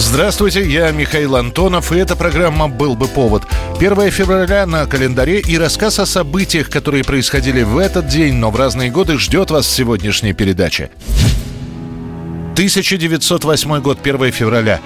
Здравствуйте, я Михаил Антонов, и эта программа «Был бы повод». 1 февраля на календаре и рассказ о событиях, которые происходили в этот день, но в разные годы, ждет вас в сегодняшней передаче. 1908 год, 1 февраля.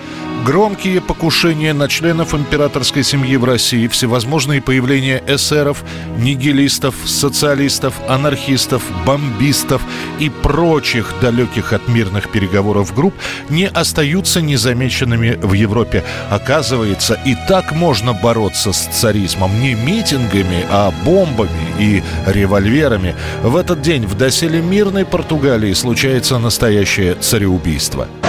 Громкие покушения на членов императорской семьи в России, всевозможные появления эсеров, нигилистов, социалистов, анархистов, бомбистов и прочих далеких от мирных переговоров групп не остаются незамеченными в Европе. Оказывается, и так можно бороться с царизмом не митингами, а бомбами и револьверами. В этот день в доселе мирной Португалии случается настоящее цареубийство самоубийства –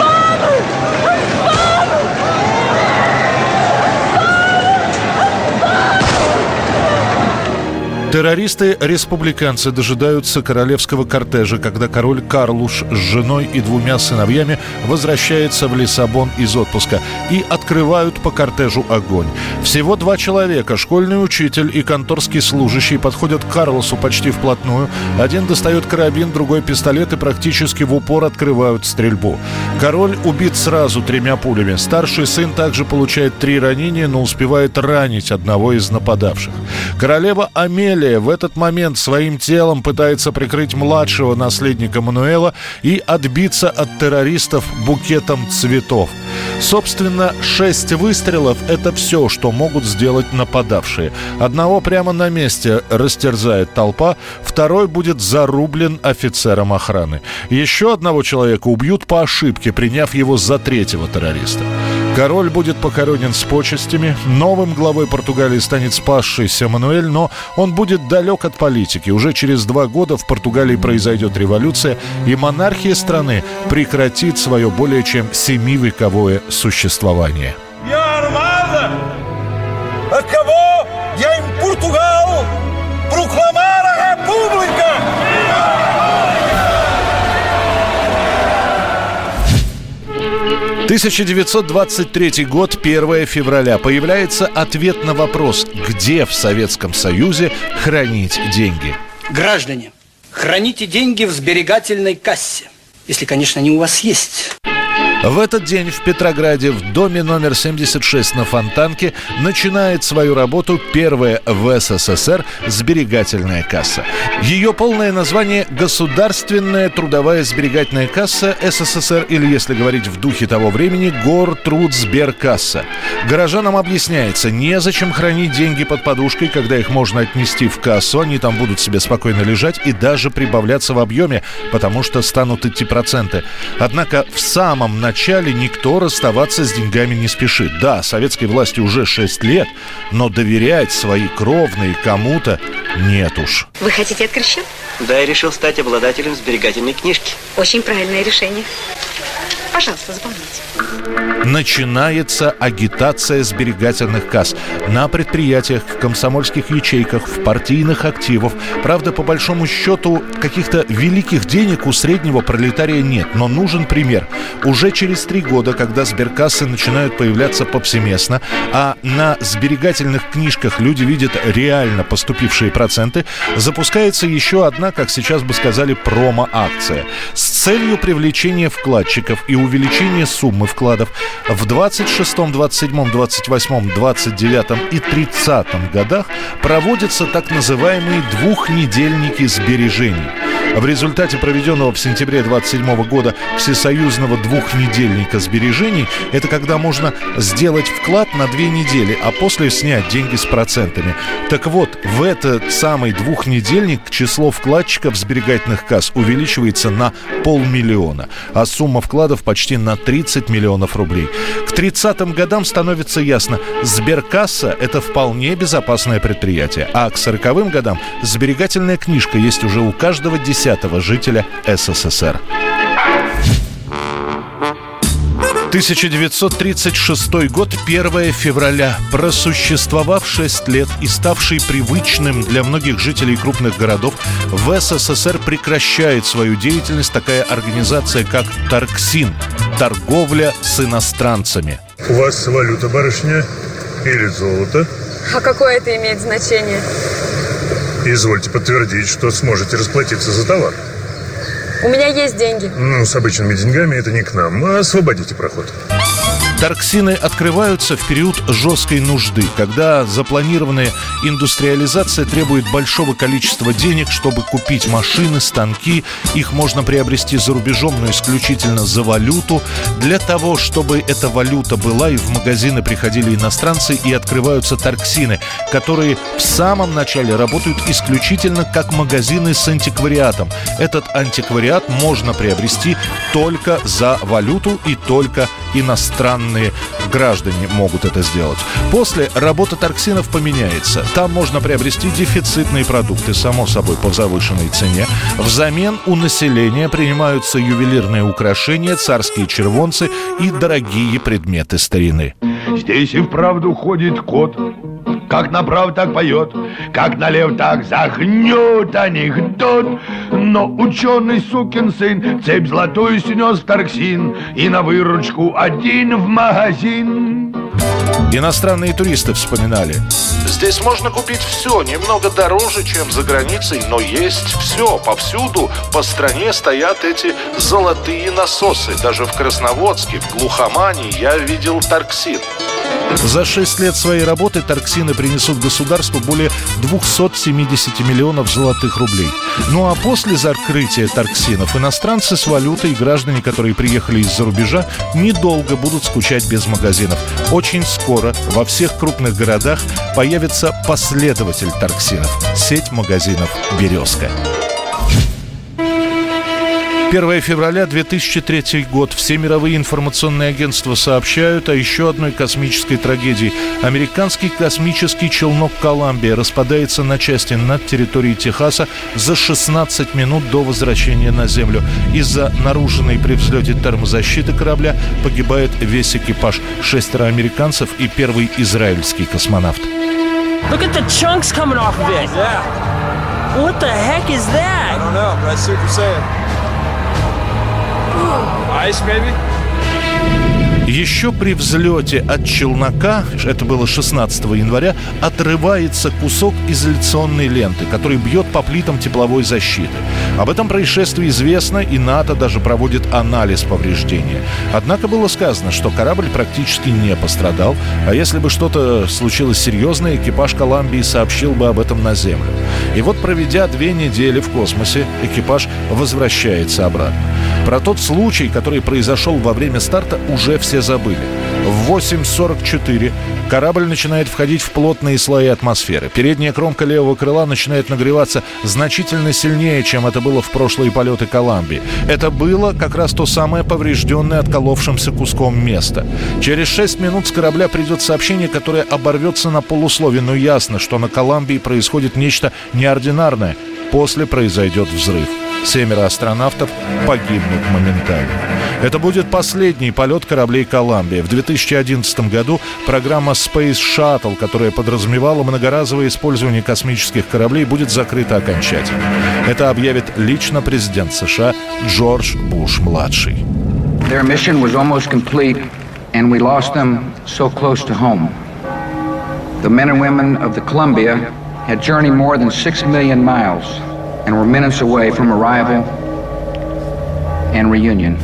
Террористы-республиканцы дожидаются королевского кортежа, когда король Карлуш с женой и двумя сыновьями возвращается в Лиссабон из отпуска и открывают по кортежу огонь. Всего два человека, школьный учитель и конторский служащий, подходят к Карлосу почти вплотную. Один достает карабин, другой пистолет и практически в упор открывают стрельбу. Король убит сразу тремя пулями. Старший сын также получает три ранения, но успевает ранить одного из нападавших. Королева Амелия Амелия в этот момент своим телом пытается прикрыть младшего наследника Мануэла и отбиться от террористов букетом цветов. Собственно, шесть выстрелов – это все, что могут сделать нападавшие. Одного прямо на месте растерзает толпа, второй будет зарублен офицером охраны. Еще одного человека убьют по ошибке, приняв его за третьего террориста. Король будет похоронен с почестями. Новым главой Португалии станет спасшийся Мануэль, но он будет далек от политики. Уже через два года в Португалии произойдет революция, и монархия страны прекратит свое более чем семивековое существование. Я! 1923 год, 1 февраля. Появляется ответ на вопрос, где в Советском Союзе хранить деньги. Граждане, храните деньги в сберегательной кассе. Если, конечно, они у вас есть. В этот день в Петрограде в доме номер 76 на Фонтанке начинает свою работу первая в СССР сберегательная касса. Ее полное название – Государственная трудовая сберегательная касса СССР или, если говорить в духе того времени, Гортруд-Сберкасса. Горожанам объясняется, незачем хранить деньги под подушкой, когда их можно отнести в кассу, они там будут себе спокойно лежать и даже прибавляться в объеме, потому что станут идти проценты. Однако в самом начале начале никто расставаться с деньгами не спешит. Да, советской власти уже 6 лет, но доверять свои кровные кому-то нет уж. Вы хотите открыть счет? Да, я решил стать обладателем сберегательной книжки. Очень правильное решение. Пожалуйста, заполняйте. Начинается агитация сберегательных касс на предприятиях, комсомольских ячейках, в партийных активах. Правда, по большому счету, каких-то великих денег у среднего пролетария нет. Но нужен пример. Уже через три года, когда сберкассы начинают появляться повсеместно, а на сберегательных книжках люди видят реально поступившие проценты, запускается еще одна, как сейчас бы сказали, промо-акция. С целью привлечения вкладчиков и увеличение суммы вкладов в 26, 27, 28, 29 и 30 годах проводятся так называемые двухнедельники сбережений. В результате проведенного в сентябре 27 года всесоюзного двухнедельника сбережений, это когда можно сделать вклад на две недели, а после снять деньги с процентами. Так вот, в этот самый двухнедельник число вкладчиков сберегательных касс увеличивается на полмиллиона, а сумма вкладов почти на 30 миллионов рублей. К 30-м годам становится ясно, сберкасса – это вполне безопасное предприятие, а к 40-м годам сберегательная книжка есть уже у каждого десятого жителя СССР. 1936 год, 1 февраля. Просуществовав 6 лет и ставший привычным для многих жителей крупных городов, в СССР прекращает свою деятельность такая организация, как Тарксин – торговля с иностранцами. У вас валюта, барышня, или золото? А какое это имеет значение? Извольте подтвердить, что сможете расплатиться за товар. У меня есть деньги. Ну, с обычными деньгами это не к нам. Освободите проход. Торксины открываются в период жесткой нужды, когда запланированная индустриализация требует большого количества денег, чтобы купить машины, станки. Их можно приобрести за рубежом, но исключительно за валюту. Для того, чтобы эта валюта была, и в магазины приходили иностранцы, и открываются торксины, которые в самом начале работают исключительно как магазины с антиквариатом. Этот антиквариат можно приобрести только за валюту и только иностранные иностранные граждане могут это сделать. После работа торксинов поменяется. Там можно приобрести дефицитные продукты, само собой, по завышенной цене. Взамен у населения принимаются ювелирные украшения, царские червонцы и дорогие предметы старины. Здесь и вправду ходит кот, как направо, так поет, как налево, так загнет анекдот. Но ученый сукин сын цепь золотую снес в Тарксин И на выручку один в магазин. Иностранные туристы вспоминали. Здесь можно купить все, немного дороже, чем за границей, но есть все. Повсюду по стране стоят эти золотые насосы. Даже в Красноводске, в Глухомане я видел Тарксин. За 6 лет своей работы торксины принесут государству более 270 миллионов золотых рублей. Ну а после закрытия торксинов иностранцы с валютой и граждане, которые приехали из-за рубежа, недолго будут скучать без магазинов. Очень скоро во всех крупных городах появится последователь торксинов – сеть магазинов «Березка». 1 февраля 2003 год. Все мировые информационные агентства сообщают о еще одной космической трагедии. Американский космический челнок «Коламбия» распадается на части над территорией Техаса за 16 минут до возвращения на Землю. Из-за нарушенной при взлете термозащиты корабля погибает весь экипаж. Шестеро американцев и первый израильский космонавт. Look at the chunks coming off of it. Yeah. What the heck is that? I don't know, but I see what you're saying. Ice, maybe? Еще при взлете от челнока, это было 16 января, отрывается кусок изоляционной ленты, который бьет по плитам тепловой защиты. Об этом происшествии известно, и НАТО даже проводит анализ повреждения. Однако было сказано, что корабль практически не пострадал, а если бы что-то случилось серьезное, экипаж Колумбии сообщил бы об этом на Землю. И вот, проведя две недели в космосе, экипаж возвращается обратно. Про тот случай, который произошел во время старта, уже все забыли. В 8.44 корабль начинает входить в плотные слои атмосферы. Передняя кромка левого крыла начинает нагреваться значительно сильнее, чем это было в прошлые полеты Коламбии. Это было как раз то самое поврежденное отколовшимся куском место. Через 6 минут с корабля придет сообщение, которое оборвется на полуслове, но ясно, что на Коламбии происходит нечто неординарное. После произойдет взрыв. Семеро астронавтов погибнут моментально. Это будет последний полет кораблей «Коламбия». В 2011 году программа Space Shuttle, которая подразумевала многоразовое использование космических кораблей, будет закрыта окончательно. Это объявит лично президент США Джордж Буш-младший. Their mission was almost complete, and we lost them so close to home. The men and women of the Columbia had journeyed more than six million miles – and we're minutes away from arrival and reunion.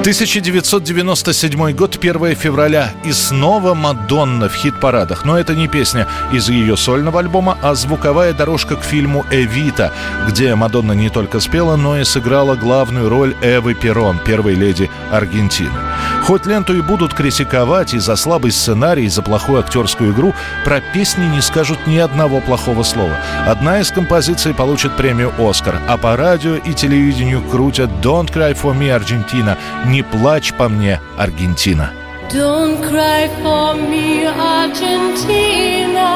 1997 год, 1 февраля. И снова Мадонна в хит-парадах. Но это не песня из ее сольного альбома, а звуковая дорожка к фильму «Эвита», где Мадонна не только спела, но и сыграла главную роль Эвы Перрон, первой леди Аргентины. Хоть ленту и будут критиковать и за слабый сценарий, и за плохую актерскую игру, про песни не скажут ни одного плохого слова. Одна из композиций получит премию «Оскар», а по радио и телевидению крутят «Don't Cry For Me, Argentina» «Не плачь по мне, Аргентина». Don't cry for me, Argentina.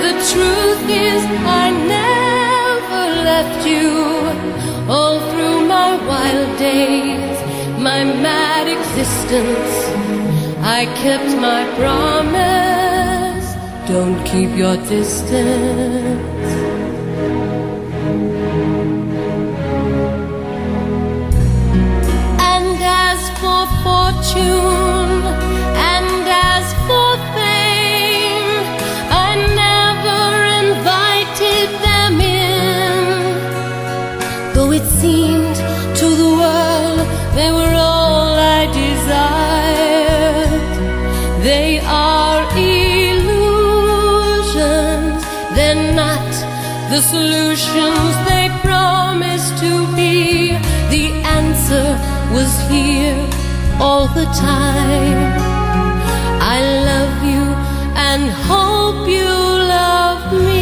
The truth is, I never left you all through my wild days. Distance. I kept my promise. Don't keep your distance. And as for fortune, was here all the time. I love you and hope you love me.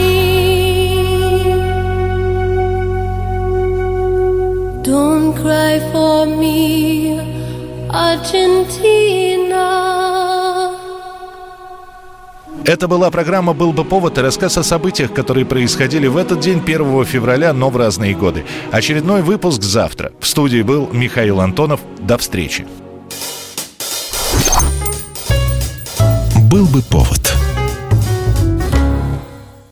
Don't cry for me, Argentina. Это была программа «Был бы повод» и рассказ о событиях, которые происходили в этот день, 1 февраля, но в разные годы. Очередной выпуск завтра. В студии был Михаил Антонов. До встречи. «Был бы повод»